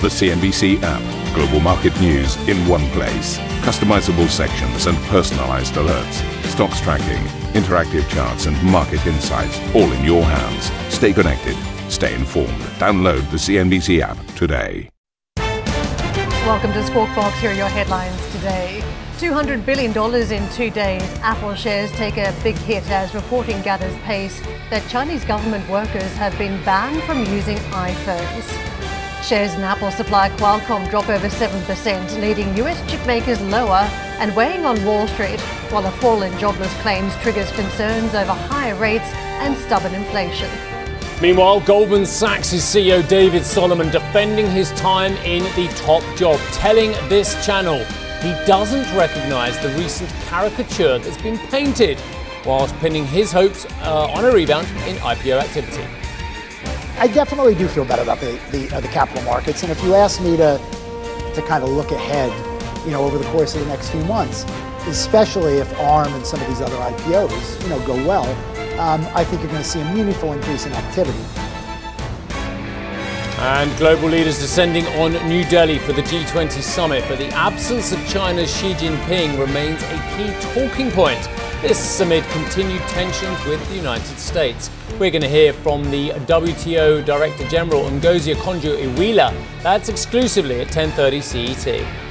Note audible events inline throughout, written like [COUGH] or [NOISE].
The CNBC app. Global market news in one place. Customizable sections and personalized alerts. Stocks tracking, interactive charts, and market insights all in your hands. Stay connected. Stay informed. Download the CNBC app today. Welcome to Squawk Box. Here are your headlines today. $200 billion in two days. Apple shares take a big hit as reporting gathers pace that Chinese government workers have been banned from using iPhones. Shares in Apple supply Qualcomm drop over 7%, leading US chipmakers lower and weighing on Wall Street, while a fall in jobless claims triggers concerns over higher rates and stubborn inflation. Meanwhile, Goldman Sachs' CEO David Solomon defending his time in the top job, telling this channel he doesn't recognize the recent caricature that's been painted, whilst pinning his hopes uh, on a rebound in IPO activity. I definitely do feel better about the the, uh, the capital markets. And if you ask me to to kind of look ahead, you know, over the course of the next few months, especially if ARM and some of these other IPOs, you know, go well, um, I think you're going to see a meaningful increase in activity. And global leaders descending on New Delhi for the G20 summit, but the absence of China's Xi Jinping remains a key talking point. This amid continued tensions with the United States. We're going to hear from the WTO Director General Ngozi Okonjo-Iweala. That's exclusively at 10:30 CET.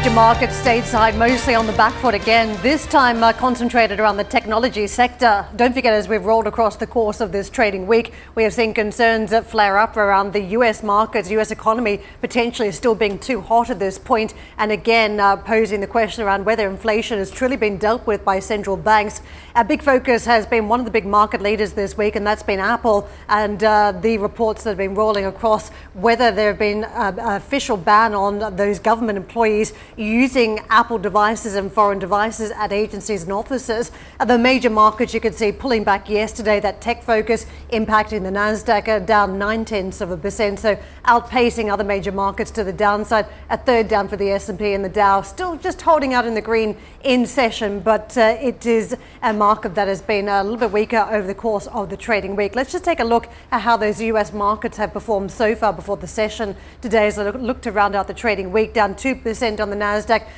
Major markets stateside, mostly on the back foot again, this time uh, concentrated around the technology sector. Don't forget, as we've rolled across the course of this trading week, we have seen concerns that flare up around the US markets, US economy potentially still being too hot at this point, and again uh, posing the question around whether inflation has truly been dealt with by central banks. A big focus has been one of the big market leaders this week, and that's been Apple, and uh, the reports that have been rolling across whether there have been an official ban on those government employees using Apple devices and foreign devices at agencies and offices. At the major markets, you could see pulling back yesterday, that tech focus impacting the Nasdaq uh, down nine tenths of a percent, so outpacing other major markets to the downside. A third down for the S&P and the Dow, still just holding out in the green in session, but uh, it is a market that has been a little bit weaker over the course of the trading week. Let's just take a look at how those US markets have performed so far before the session today as I look to round out the trading week, down 2% on the Nasdaq.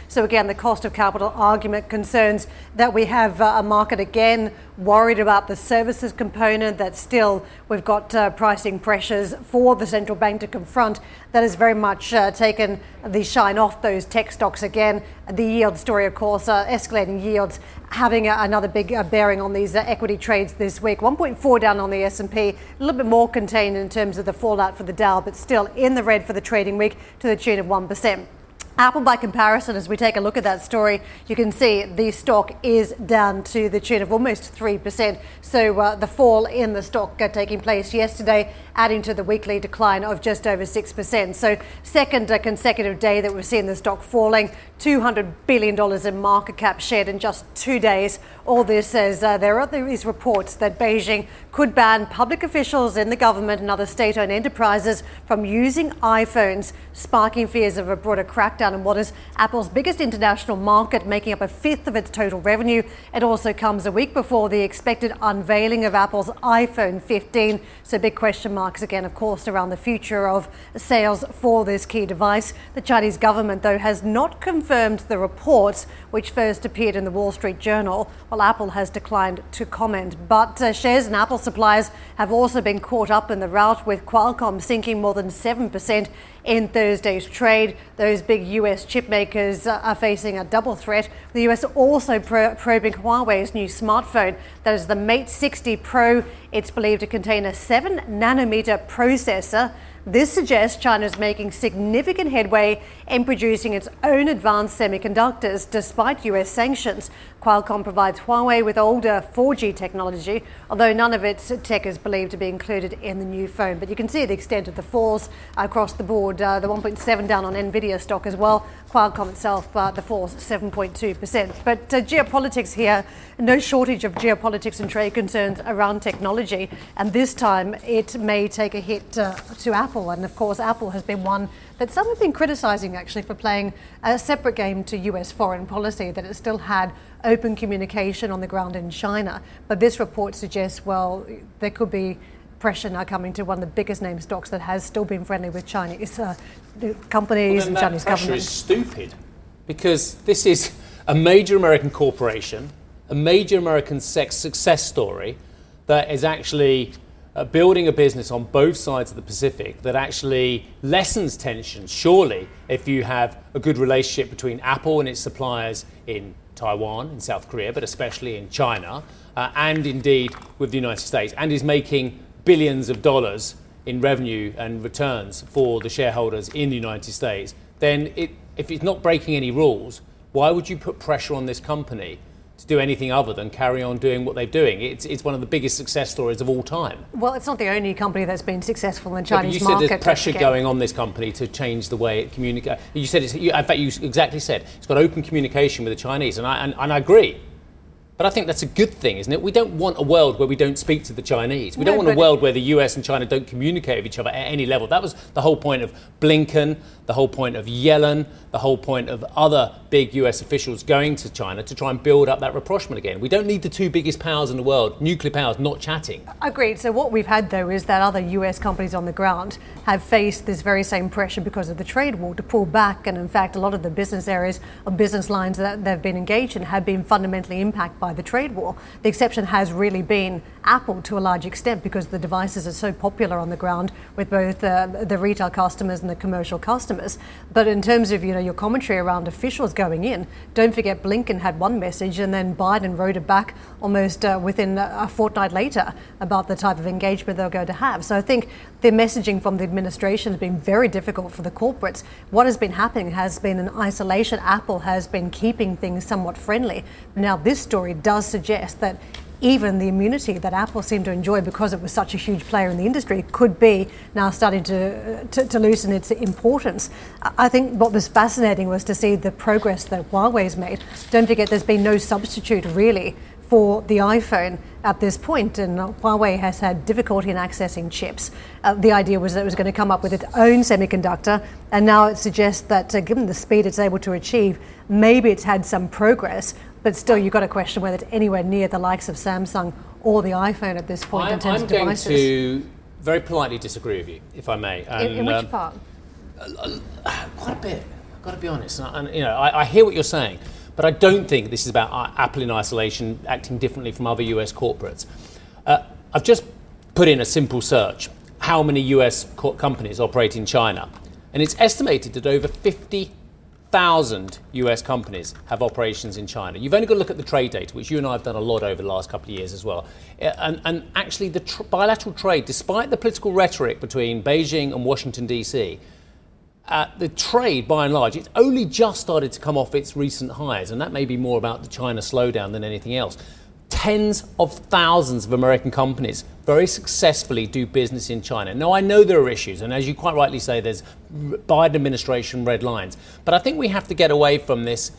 So again, the cost of capital argument concerns that we have uh, a market again worried about the services component that still we've got uh, pricing pressures for the central bank to confront. That has very much uh, taken the shine off those tech stocks again. The yield story of course uh, escalating yields having a, another big uh, bearing on these uh, equity trades this week. 1.4 down on the S&P a little bit more contained in terms of the fallout for the Dow but still in the red for the trading week to the tune of 1% Apple, by comparison, as we take a look at that story, you can see the stock is down to the tune of almost 3%. So uh, the fall in the stock uh, taking place yesterday, adding to the weekly decline of just over 6%. So, second uh, consecutive day that we've seen the stock falling, $200 billion in market cap shed in just two days. All this says uh, there are these reports that Beijing could ban public officials in the government and other state owned enterprises from using iPhones, sparking fears of a broader crackdown in what is Apple's biggest international market, making up a fifth of its total revenue. It also comes a week before the expected unveiling of Apple's iPhone 15. So, big question marks again, of course, around the future of sales for this key device. The Chinese government, though, has not confirmed the reports which first appeared in the Wall Street Journal, while Apple has declined to comment. But uh, shares in Apple suppliers have also been caught up in the rout, with Qualcomm sinking more than 7% in Thursday's trade. Those big US chip makers uh, are facing a double threat. The US also pro- probing Huawei's new smartphone, that is the Mate 60 Pro. It's believed to contain a 7 nanometer processor. This suggests China is making significant headway in producing its own advanced semiconductors despite US sanctions. Qualcomm provides Huawei with older 4G technology, although none of its tech is believed to be included in the new phone. But you can see the extent of the falls across the board. Uh, the 1.7 down on Nvidia stock as well. Qualcomm itself, uh, the falls 7.2%. But uh, geopolitics here, no shortage of geopolitics and trade concerns around technology. And this time it may take a hit uh, to Apple. And of course, Apple has been one that some have been criticizing actually for playing a separate game to US foreign policy, that it still had open communication on the ground in China. But this report suggests, well, there could be pressure now coming to one of the biggest name stocks that has still been friendly with Chinese uh, companies well, and Chinese pressure government. is stupid because this is a major American corporation, a major American sex success story that is actually uh, building a business on both sides of the Pacific that actually lessens tensions, surely, if you have a good relationship between Apple and its suppliers in Taiwan, in South Korea, but especially in China, uh, and indeed with the United States, and is making billions of dollars in revenue and returns for the shareholders in the United States, then it, if it's not breaking any rules, why would you put pressure on this company to do anything other than carry on doing what they're doing. It's, it's one of the biggest success stories of all time. Well, it's not the only company that's been successful in the Yeah, Chinese but you market. said there's pressure going on this company to change the way it communicates. You said, it's, you, in fact, you exactly said it's got open communication with the Chinese, and I, and, and I agree. But I think that's a good thing, isn't it? We don't want a world where we don't speak to the Chinese. We No, don't want a world where the US and China don't communicate with each other at any level. That was the whole point of Blinken, the whole point of Yellen, the whole point of other big US officials going to China to try and build up that rapprochement again. We don't need the two biggest powers in the world, nuclear powers, not chatting. Agreed. So what we've had though is that other US companies on the ground have faced this very same pressure because of the trade war to pull back and in fact a lot of the business areas or business lines that they've been engaged in have been fundamentally impacted by the trade war. The exception has really been Apple to a large extent because the devices are so popular on the ground with both uh, the retail customers and the commercial customers. But in terms of you know your commentary around officials going in, don't forget Blinken had one message and then Biden wrote it back almost uh, within a fortnight later about the type of engagement they're going to have. So I think the messaging from the administration has been very difficult for the corporates. What has been happening has been an isolation. Apple has been keeping things somewhat friendly. Now this story does suggest that even the immunity that Apple seemed to enjoy because it was such a huge player in the industry could be now starting to, to, to loosen its importance. I think what was fascinating was to see the progress that Huawei's made. Don't forget, there's been no substitute really for the iPhone at this point, and Huawei has had difficulty in accessing chips. Uh, the idea was that it was going to come up with its own semiconductor, and now it suggests that uh, given the speed it's able to achieve, maybe it's had some progress, but still you've got to question whether it's anywhere near the likes of Samsung or the iPhone at this point in I'm, terms I'm going to very politely disagree with you, if I may. in, And, in which um, part? [SIGHS] quite a bit. I've got to be honest. And, and, you know, I, I hear what you're saying, but I don't think this is about uh, Apple in isolation acting differently from other US corporates. Uh, I've just put in a simple search: how many US co- companies operate in China, and it's estimated that over 50,000 US companies have operations in China. You've only got to look at the trade data, which you and I have done a lot over the last couple of years as well. Uh, And, and actually, the tr- bilateral trade, despite the political rhetoric between Beijing and Washington D.C uh, the trade, by and large, it's only just started to come off its recent highs, and that may be more about the China slowdown than anything else. Tens of thousands of American companies very successfully do business in China. Now, I know there are issues, and as you quite rightly say, there's Biden administration red lines, but I think we have to get away from this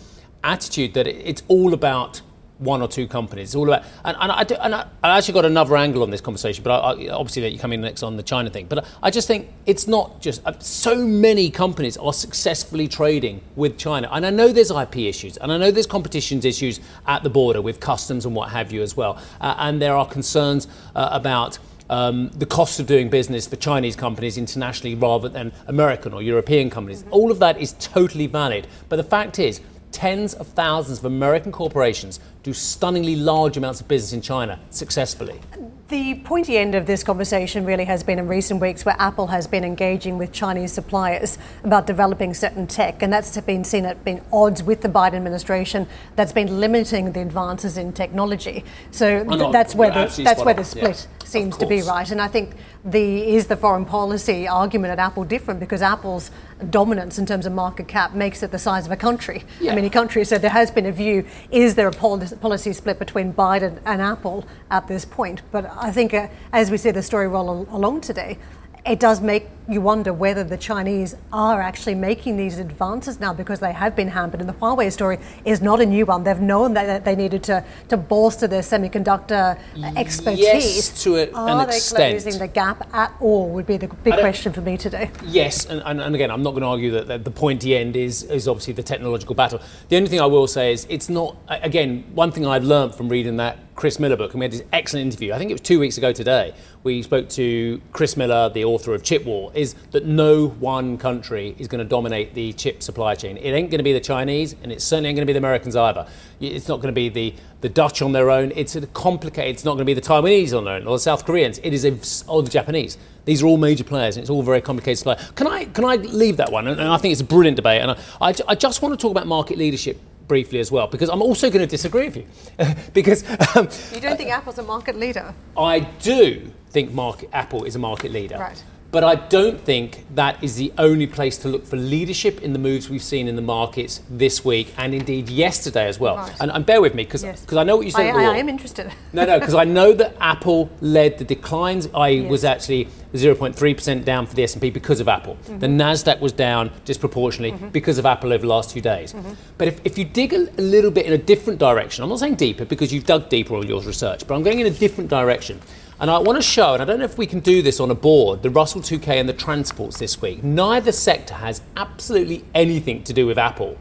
attitude that it's all about one or two companies. It's all about, and, and, I, do, and I, I actually got another angle on this conversation, but I, I, obviously that you come in next on the China thing. But I just think it's not just uh, so many companies are successfully trading with China, and I know there's IP issues, and I know there's competitions issues at the border with customs and what have you as well, uh, and there are concerns uh, about. Um, the cost of doing business for Chinese companies internationally rather than American or European companies. All of that is totally valid. But the fact is, tens of thousands of American corporations do stunningly large amounts of business in China successfully. The pointy end of this conversation really has been in recent weeks where Apple has been engaging with Chinese suppliers about developing certain tech, and that's been seen at being odds with the Biden administration that's been limiting the advances in technology. So no, that's where the, that's where the split Yeah, seems to be right. And I think the is the foreign policy argument at Apple different because Apple's dominance in terms of market cap makes it the size of a country, Yeah. a mini country. So there has been a view: is there a, poli- policy split between Biden and Apple at this point. But I think uh, as we see the story roll along today, it does make you wonder whether the Chinese are actually making these advances now because they have been hampered. And the Huawei story is not a new one. They've known that they needed to, to bolster their semiconductor expertise. Yes, to a, are they extent. closing the gap at all? Would be the big question for me today. Yes, and, and, and again, I'm not going to argue that, that the pointy end is, is obviously the technological battle. The only thing I will say is it's not, again, one thing I've learned from reading that Chris Miller book, and we had this excellent interview, I think it was two weeks ago today, we spoke to Chris Miller, the author of Chip War, is that no one country is going to dominate the chip supply chain. It ain't going to be the Chinese, and it certainly ain't going to be the Americans either. It's not going to be the, the Dutch on their own. It's complicated. It's not going to be the Taiwanese on their own or the South Koreans. It is a, or the Japanese. These are all major players, and it's all very complicated supply. Can I can I leave that one? And, and I think it's a brilliant debate. And I, I, I just want to talk about market leadership briefly as well, because I'm also going to disagree with you. [LAUGHS] because um, you don't think Apple's a market leader? I do think market, Apple is a market leader. Right. But I don't think that is the only place to look for leadership in the moves we've seen in the markets this week and indeed yesterday as well. Right. And, and, bear with me because Yes. I know what you said. I, I. I am interested. No, no, because I know that Apple led the declines. I Yes. was actually 0.3% down for the S&P because of Apple. Mm-hmm. The Nasdaq was down disproportionately because of Apple over the last two days. Mm-hmm. But if, if you dig a, a little bit in a different direction, I'm not saying deeper because you've dug deeper on your research, but I'm going in a different direction. And I want to show, and I don't know if we can do this on a board, the Russell 2K and the transports this week. Neither sector has absolutely anything to do with Apple.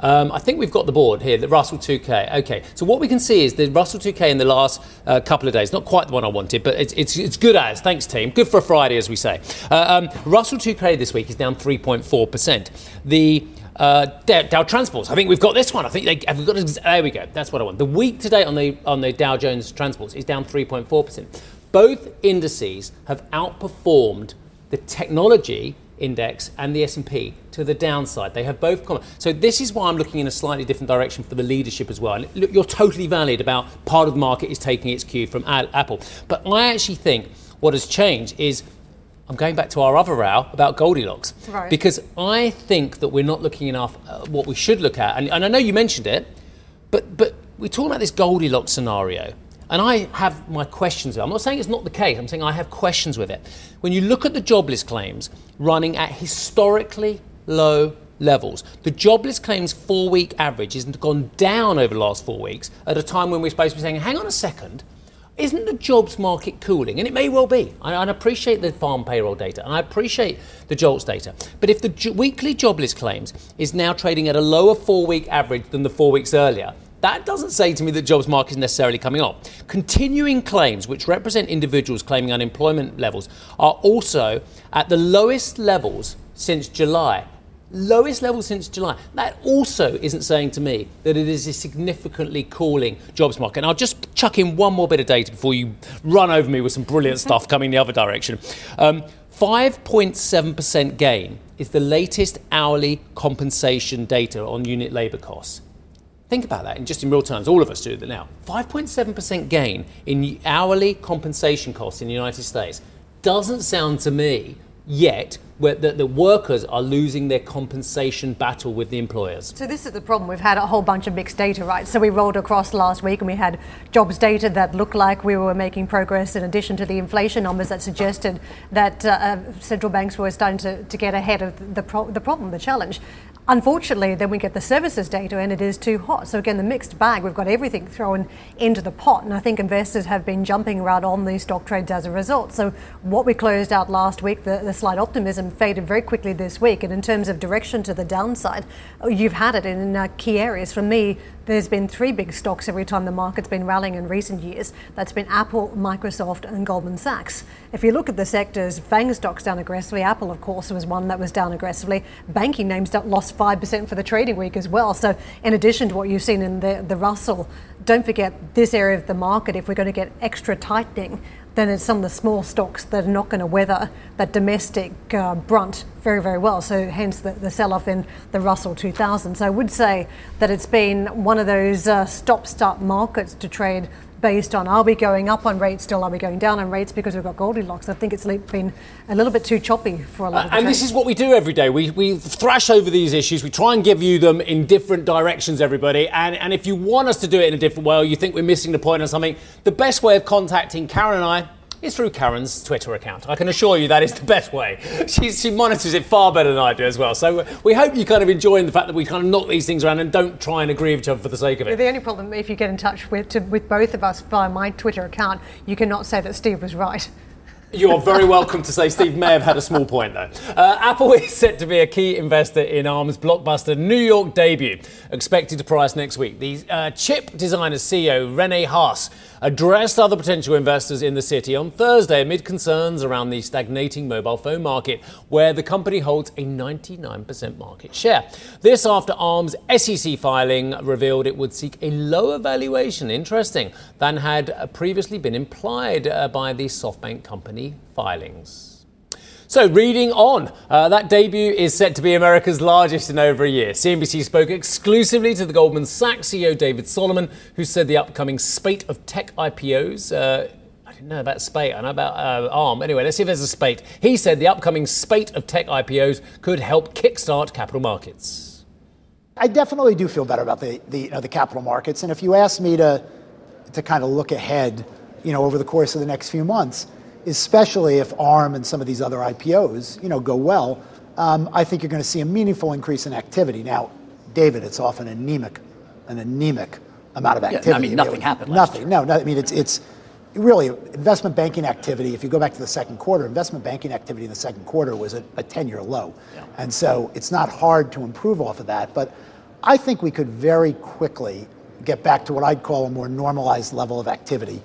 Um, I think we've got the board here, the Russell 2K. Okay, so what we can see is the Russell 2K in the last uh, couple of days, not quite the one I wanted, but it's, it's, it's good as. Thanks, team. Good for a Friday, as we say. Uh, um, Russell 2K this week is down 3.4%. The uh, Dow, Transports. I think we've got this one. I think they have we got. There we go. That's what I want. The week today on the on the Dow Jones Transports is down 3.4 percent. Both indices have outperformed the technology index and the S&P to the downside. They have both come. So this is why I'm looking in a slightly different direction for the leadership as well. And look, you're totally valid about part of the market is taking its cue from Apple. But I actually think what has changed is I'm going back to our other row about Goldilocks. Right. Because I think that we're not looking enough at what we should look at. And, and I know you mentioned it, but, but we're talking about this Goldilocks scenario. And I have my questions. I'm not saying it's not the case. I'm saying I have questions with it. When you look at the jobless claims running at historically low levels, the jobless claims four week average has gone down over the last four weeks at a time when we're supposed to be saying, hang on a second, isn't the jobs market cooling? And it may well be. I, I appreciate the farm payroll data and I appreciate the JOLTS data. But if the weekly jobless claims is now trading at a lower four week average than the four weeks earlier, that doesn't say to me that jobs market is necessarily coming up. Continuing claims, which represent individuals claiming unemployment levels, are also at the lowest levels since July. Lowest level since July. That also isn't saying to me that it is a significantly cooling jobs market. And I'll just chuck in one more bit of data before you run over me with some brilliant stuff coming the other direction. Um, 5.7% gain is the latest hourly compensation data on unit labour costs. Think about that, and just in real terms, all of us do that now. 5.7% gain in hourly compensation costs in the United States doesn't sound to me yet where the, the workers are losing their compensation battle with the employers. So this is the problem. We've had a whole bunch of mixed data, right? So we rolled across last week and we had jobs data that looked like we were making progress in addition to the inflation numbers that suggested that uh, central banks were starting to, to get ahead of the, pro- the problem, the challenge. Unfortunately, then we get the services data and it is too hot. So again, the mixed bag, we've got everything thrown into the pot. And I think investors have been jumping around on these stock trades as a result. So what we closed out last week, the, the slight optimism faded very quickly this week. And in terms of direction to the downside, you've had it in uh, key areas. For me, there's been three big stocks every time the market's been rallying in recent years. That's been Apple, Microsoft, and Goldman Sachs. If you look at the sectors, FANG stocks down aggressively. Apple, of course, was one that was down aggressively. Banking names that lost 5% for the trading week as well. So, in addition to what you've seen in the, the Russell, don't forget this area of the market, if we're going to get extra tightening, then it's some of the small stocks that are not going to weather that domestic uh, brunt very, very well. So, hence the, the sell off in the Russell 2000. So, I would say that it's been one of those uh, stop start markets to trade based on are we going up on rates still, are we going down on rates because we've got Goldilocks. I think it's been a little bit too choppy for a lot of uh, And this is what we do every day. We, we thrash over these issues, we try and give you them in different directions, everybody. And, and if you want us to do it in a different way, or you think we're missing the point or something, the best way of contacting Karen and I is through Karen's Twitter account. I can assure you that is the best way. She, she monitors it far better than I do as well. So uh, we hope you're kind of enjoying the fact that we kind of knock these things around and don't try and agree with each other for the sake of it. The only problem, if you get in touch with, to, with both of us via my Twitter account, you cannot say that Steve was right. You are very welcome to say Steve may have had a small point, though. Uh, Apple [LAUGHS] is set to be a key investor in ARM's blockbuster New York debut, expected to price next week. The uh, chip designer CEO, Rene Haas, addressed other potential investors in the city on Thursday amid concerns around the stagnating mobile phone market, where the company holds a 99% market share. This after ARM's SEC filing revealed it would seek a lower valuation, interesting, than had previously been implied uh, by the SoftBank company filings. So, reading on, uh, that debut is set to be America's largest in over a year. CNBC spoke exclusively to the Goldman Sachs CEO David Solomon, who said the upcoming spate of tech IPOs. Uh, I didn't know about spate. I know about uh, ARM. Anyway, let's see if there's a spate. He said the upcoming spate of tech IPOs could help kickstart capital markets. I definitely do feel better about the the, you know, the capital markets. And if you ask me to to kind of look ahead, you know, over the course of the next few months, especially if ARM and some of these other IPOs, you know, go well, um, I think you're going to see a meaningful increase in activity. Now, David, it's often anemic, an anemic amount of activity. Yeah, I mean, nothing happened. Nothing. No, no, I mean, it's it's really investment banking activity. If you go back to the second quarter, investment banking activity in the second quarter was at a 10-year low, yeah. and so it's not hard to improve off of that. But I think we could very quickly get back to what I'd call a more normalized level of activity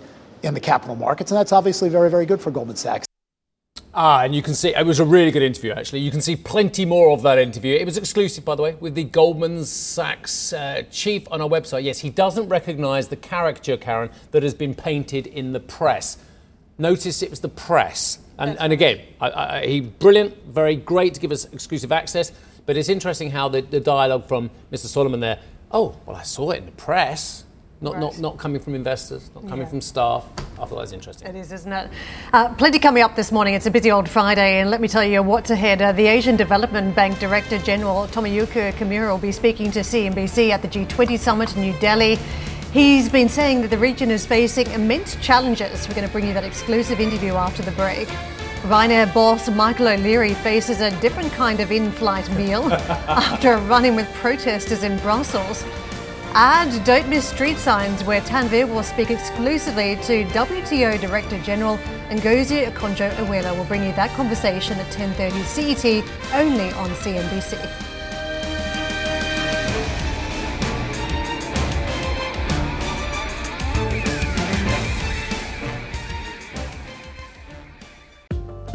in the capital markets, and that's obviously very, very good for Goldman Sachs. Ah, and you can see it was a really good interview. Actually, you can see plenty more of that interview. It was exclusive, by the way, with the Goldman Sachs uh, chief on our website. Yes, he doesn't recognise the caricature, Karen, that has been painted in the press. Notice it was the press, and, and again, I, I, he brilliant, very great to give us exclusive access. But it's interesting how the, the dialogue from Mr. Solomon there. Oh, well, I saw it in the press. Not, right. not, not coming from investors, not coming yeah. from staff. I thought that was interesting. It is, isn't it? Uh, plenty coming up this morning. It's a busy old Friday, and let me tell you what's ahead. Uh, the Asian Development Bank Director General Tomoyuki Kimura will be speaking to CNBC at the G20 summit in New Delhi. He's been saying that the region is facing immense challenges. We're going to bring you that exclusive interview after the break. Ryanair boss Michael O'Leary faces a different kind of in flight meal [LAUGHS] after a running with protesters in Brussels. And don't miss street signs where Tanvir will speak exclusively to WTO Director General Ngozi Okonjo-Iweala. We'll bring you that conversation at 10.30 CET only on CNBC.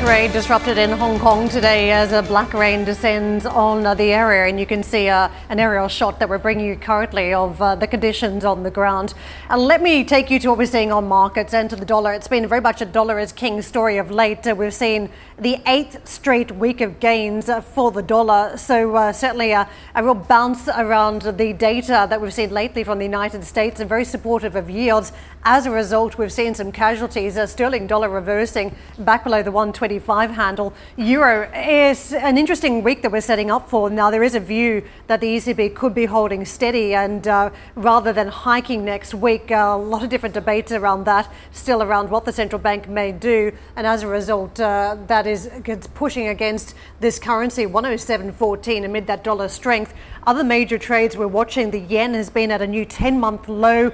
Trade disrupted in Hong Kong today as a black rain descends on the area. And you can see uh, an aerial shot that we're bringing you currently of uh, the conditions on the ground. And let me take you to what we're seeing on markets and to the dollar. It's been very much a dollar is king story of late. Uh, we've seen the eighth straight week of gains uh, for the dollar. So uh, certainly a, a real bounce around the data that we've seen lately from the United States and very supportive of yields. As a result, we've seen some casualties. A sterling dollar reversing back below the 125 handle. Euro is an interesting week that we're setting up for. Now, there is a view that the ECB could be holding steady and uh, rather than hiking next week, uh, a lot of different debates around that, still around what the central bank may do. And as a result, uh, that is pushing against this currency, 107.14 amid that dollar strength. Other major trades we're watching, the yen has been at a new 10 month low,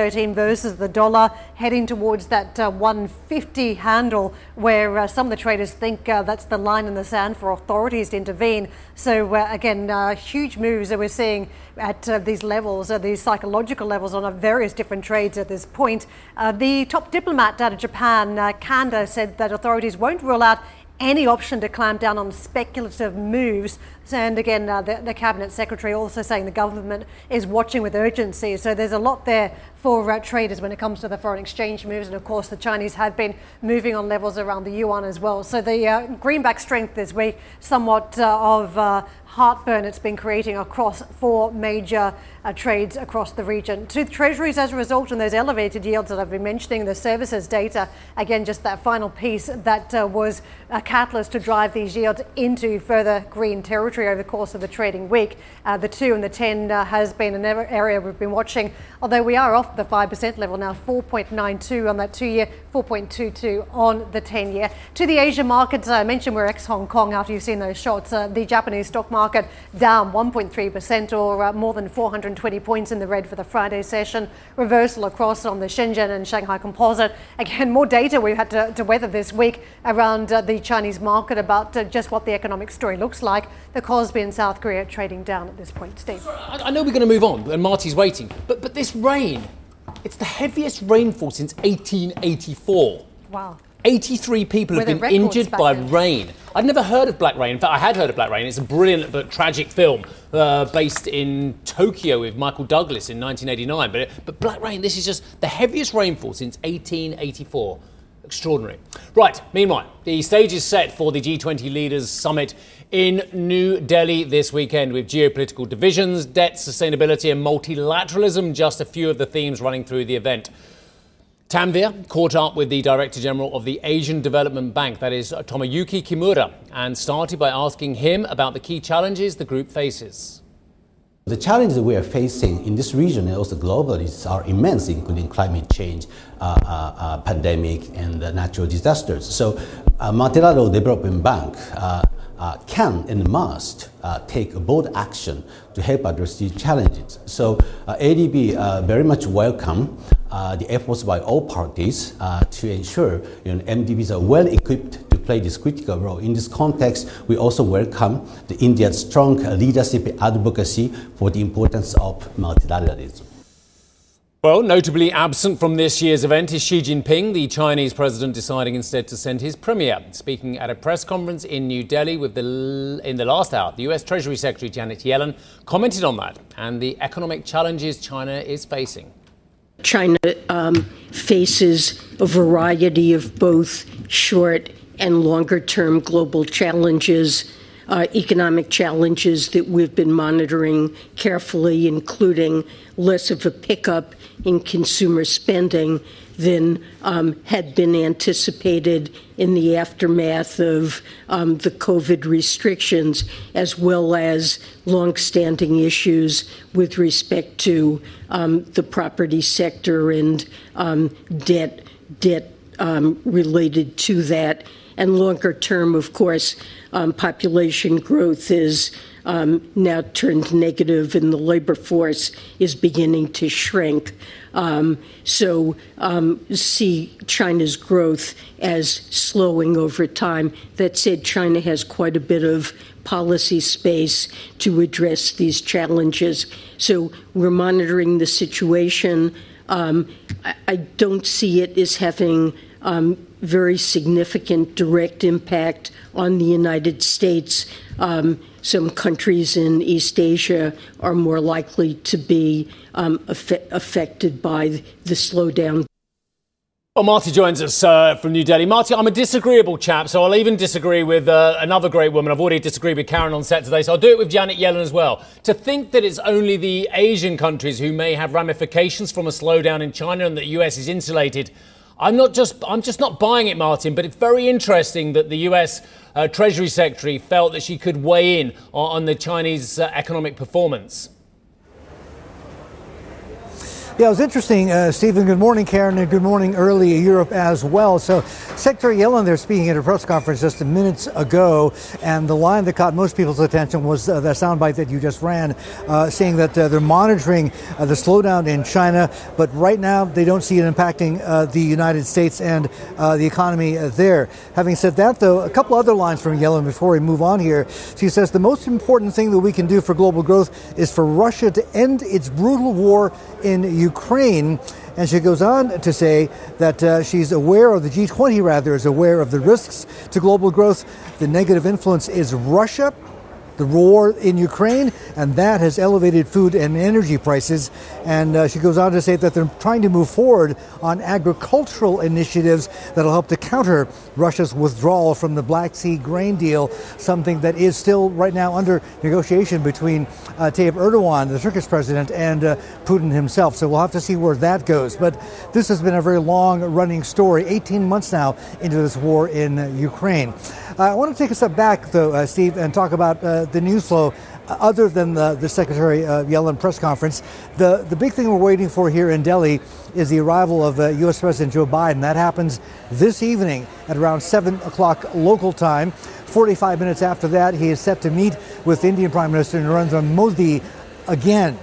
147.13 versus the dollar, heading towards that uh, 150 handle where uh, some of the traders think uh, that's the line in the sand for authorities to intervene. So, uh, again, uh, huge moves that we're seeing at uh, these levels, these psychological levels on various different trades at this point. the top diplomat out of Japan, Kanda, said that authorities won't rule out any option to clamp down on speculative moves. And again, uh, the, the, Cabinet Secretary also saying the government is watching with urgency. So there's a lot there for uh, traders when it comes to the foreign exchange moves. And of course, the Chinese have been moving on levels around the yuan as well. So the uh, greenback strength this week, somewhat uh, of uh, heartburn it's been creating across four major uh, trades across the region. To treasuries as a result, and those elevated yields that I've been mentioning, the services data, again, just that final piece that uh, was a catalyst to drive these yields into further green territory over the course of the trading week. Uh, the two and the 10 uh, has been an area we've been watching, although we are off the 5% level now, 4.92 on that two year, 4.22 on the 10 year. To the Asia markets, I mentioned we're ex Hong Kong after you've seen those shots. Uh, the Japanese stock market down 1.3% or uh, more than 420 points in the red for the Friday session. Reversal across on the Shenzhen and Shanghai composite. Again, more data we've had to, to weather this week around uh, the Chinese market about uh, just what the economic story looks like. The Kospi in South Korea trading down at this point. Steve. I, I know we're going to move on and Marty's waiting, but, but this rain, it's the heaviest rainfall since 1884. Wow. 83 people have been injured by then. rain. I'd never heard of Black Rain. In fact, I had heard of Black Rain. It's a brilliant but tragic film uh, based in Tokyo with Michael Douglas in 1989. But, but Black Rain, this is just the heaviest rainfall since 1884. Extraordinary. Right, meanwhile, the stage is set for the G20 Leaders Summit in New Delhi this weekend with geopolitical divisions, debt, sustainability, and multilateralism, just a few of the themes running through the event. Tanvir caught up with the Director General of the Asian Development Bank, that is Tomoyuki Kimura, and started by asking him about the key challenges the group faces. The challenges we are facing in this region and also globally are immense, including climate change, uh, uh, uh, pandemic, and natural disasters. So, uh, Multilateral Development Bank uh, can and must uh, take bold action to help address these challenges. So uh, ADB uh, very much welcome uh, the efforts by all parties uh, to ensure you know, MDBs are well equipped to play this critical role. In this context, we also welcome the India's strong leadership advocacy for the importance of multilateralism. Well, notably absent from this year's event is Xi Jinping, the Chinese president deciding instead to send his premier. Speaking at a press conference in New Delhi with the, in the last hour, the US Treasury Secretary Janet Yellen commented on that and the economic challenges China is facing. China um, faces a variety of both short and longer term global challenges uh, economic challenges that we've been monitoring carefully, including less of a pickup in consumer spending than um, had been anticipated in the aftermath of um, the COVID restrictions, as well as longstanding issues with respect to um, the property sector and um, debt debt um, related to that. And longer term, of course, um, population growth is now turned negative and the labor force is beginning to shrink. Um, so, um, see China's growth as slowing over time. That said, China has quite a bit of policy space to address these challenges. So, we're monitoring the situation. Um, I, don't see it as having um, very significant direct impact on the United States. Some countries in East Asia are more likely to be um, affected by the slowdown. Well, Marty joins us uh, from New Delhi. Marty, I'm a disagreeable chap, so I'll even disagree with uh, another great woman. I've already disagreed with Karen on set today, so I'll do it with Janet Yellen as well. To think that it's only the Asian countries who may have ramifications from a slowdown in China and that the US is insulated I'm not just I'm just not buying it, Martin. But it's very interesting that the U.S. Uh, Treasury Secretary felt that she could weigh in on, on the Chinese uh, economic performance. Yeah, it was interesting, uh, Stephen. Good morning, Karen, and good morning early Europe as well. So, Secretary Yellen there speaking at a press conference just a minutes ago, and the line that caught most people's attention was uh, the soundbite that you just ran, uh, saying that uh, they're monitoring uh, the slowdown in China, but right now they don't see it impacting uh, the United States and the economy there. Having said that, though, a couple other lines from Yellen before we move on here. She says the most important thing that we can do for global growth is for Russia to end its brutal war in Ukraine. And she goes on to say that uh, she's aware, or the G20 rather, is aware of the risks to global growth. The negative influence is Russia the war in Ukraine, and that has elevated food and energy prices. And uh, she goes on to say that they're trying to move forward on agricultural initiatives that'll help to counter Russia's withdrawal from the Black Sea grain deal, something that is still right now under negotiation between uh, Tayyip Erdogan, the Turkish president, and uh, Putin himself. So we'll have to see where that goes. But this has been a very long running story, 18 months now into this war in Ukraine. Uh, I want to take a step back, though, uh, Steve, and talk about uh, the news flow other than the, the Secretary uh, Yellen press conference, the, the big thing we're waiting for here in Delhi is the arrival of uh, U.S. President Joe Biden. That happens this evening at around 7 o'clock local time. 45 minutes after that, he is set to meet with Indian Prime Minister Narendra Modi again.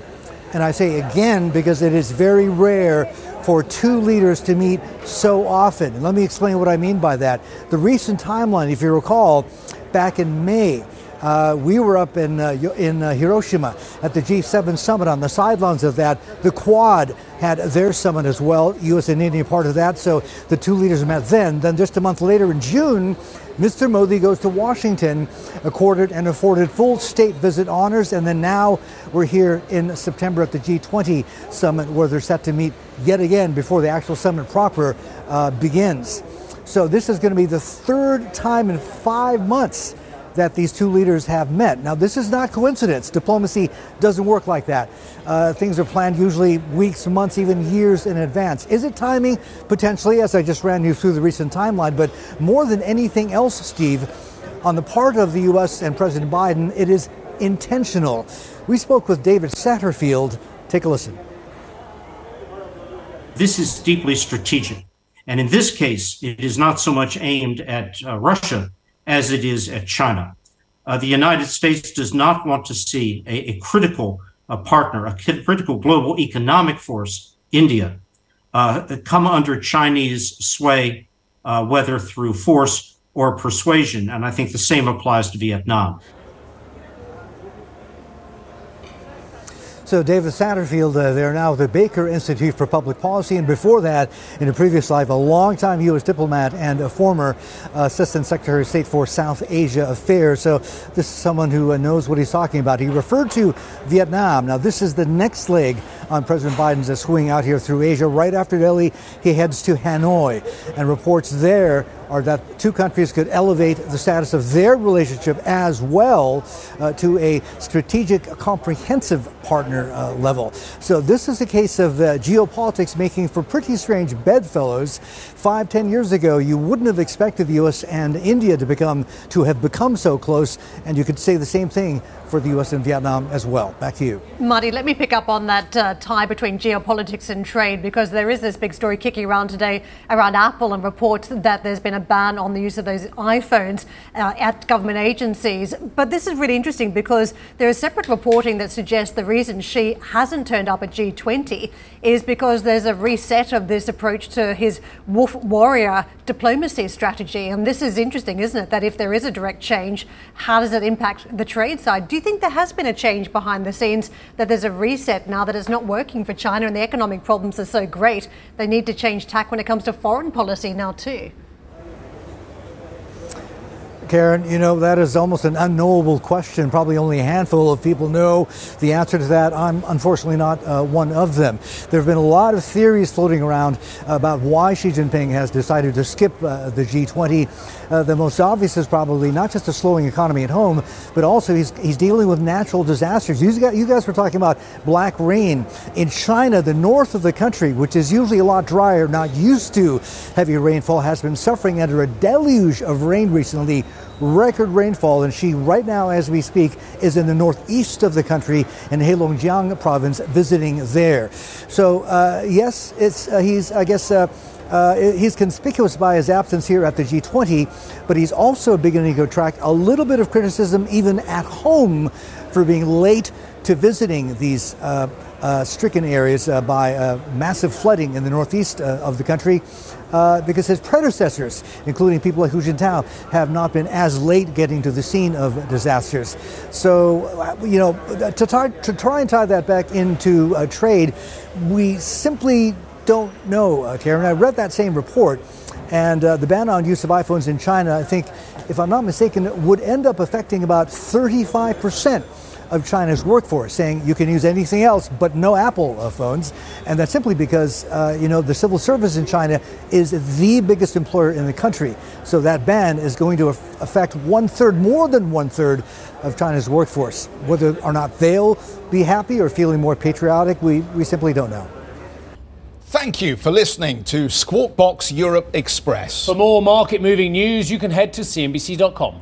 And I say again because it is very rare for two leaders to meet so often. And let me explain what I mean by that. The recent timeline, if you recall, back in May, uh, we were up in, uh, in uh, Hiroshima at the G7 summit. On the sidelines of that, the Quad had their summit as well, U.S. and India part of that. So the two leaders met then. Then just a month later in June, Mr. Modi goes to Washington, accorded and afforded full state visit honors, and then now we're here in September at the G20 summit where they're set to meet yet again before the actual summit proper uh, begins. So this is going to be the third time in five months that these two leaders have met. Now, this is not coincidence. Diplomacy doesn't work like that. Uh, things are planned usually weeks, months, even years in advance. Is it timing? Potentially, as I just ran you through the recent timeline. But more than anything else, Steve, on the part of the U.S. and President Biden, it is intentional. We spoke with David Satterfield. Take a listen. This is deeply strategic. And in this case, it is not so much aimed at uh, Russia as it is at China. Uh, the United States does not want to see a, a critical partner, a critical global economic force, India, uh, come under Chinese sway, uh, whether through force or persuasion. And I think the same applies to Vietnam. So, David Satterfield, uh, they're now the Baker Institute for Public Policy, and before that, in a previous life, a longtime U.S. diplomat and a former uh, Assistant Secretary of State for South Asia Affairs. So, this is someone who uh, knows what he's talking about. He referred to Vietnam. Now, this is the next leg on President Biden's swing out here through Asia. Right after Delhi, he heads to Hanoi, and reports there are that two countries could elevate the status of their relationship as well uh, to a strategic, comprehensive partner uh, level. So this is a case of uh, geopolitics making for pretty strange bedfellows. Five, ten years ago, you wouldn't have expected the U.S. and India to become to have become so close, and you could say the same thing for the U.S. and Vietnam as well. Back to you. Marty, let me pick up on that uh, tie between geopolitics and trade because there is this big story kicking around today around Apple and reports that there's been a ban on the use of those iPhones uh, at government agencies. But this is really interesting because there is separate reporting that suggests the reason Xi hasn't turned up at G20 is because there's a reset of this approach to his wolf warrior diplomacy strategy. And this is interesting, isn't it? That if there is a direct change, how does it impact the trade side? Do you think there has been a change behind the scenes, that there's a reset now that it's not working for China and the economic problems are so great? They need to change tack when it comes to foreign policy now, too. Karen, you know, that is almost an unknowable question. Probably only a handful of people know the answer to that. I'm unfortunately not uh, one of them. There have been a lot of theories floating around about why Xi Jinping has decided to skip uh, the G20. Uh, the most obvious is probably not just a slowing economy at home, but also he's, he's dealing with natural disasters. You guys, you guys were talking about black rain. In China, the north of the country, which is usually a lot drier, not used to heavy rainfall, has been suffering under a deluge of rain recently record rainfall. And Xi, right now, as we speak, is in the northeast of the country in Heilongjiang province, visiting there. So, uh, yes, it's uh, he's, I guess, uh, uh, he's conspicuous by his absence here at the G20, but he's also beginning to attract a little bit of criticism even at home for being late to visiting these uh, uh, stricken areas by massive flooding in the northeast of the country. Because his predecessors, including people like Hu Jintao, have not been as late getting to the scene of disasters. So, you know, to try, to try and tie that back into trade, we simply don't know, uh, Karen. I read that same report, and uh, the ban on use of iPhones in China, I think, if I'm not mistaken, would end up affecting about 35% of China's workforce, saying you can use anything else but no Apple uh, phones. And that's simply because, uh, you know, the civil service in China is the biggest employer in the country. So that ban is going to affect one third, more than one third of China's workforce. Whether or not they'll be happy or feeling more patriotic, we, we simply don't know. Thank you for listening to Squawk Box Europe Express. For more market moving news, you can head to CNBC.com.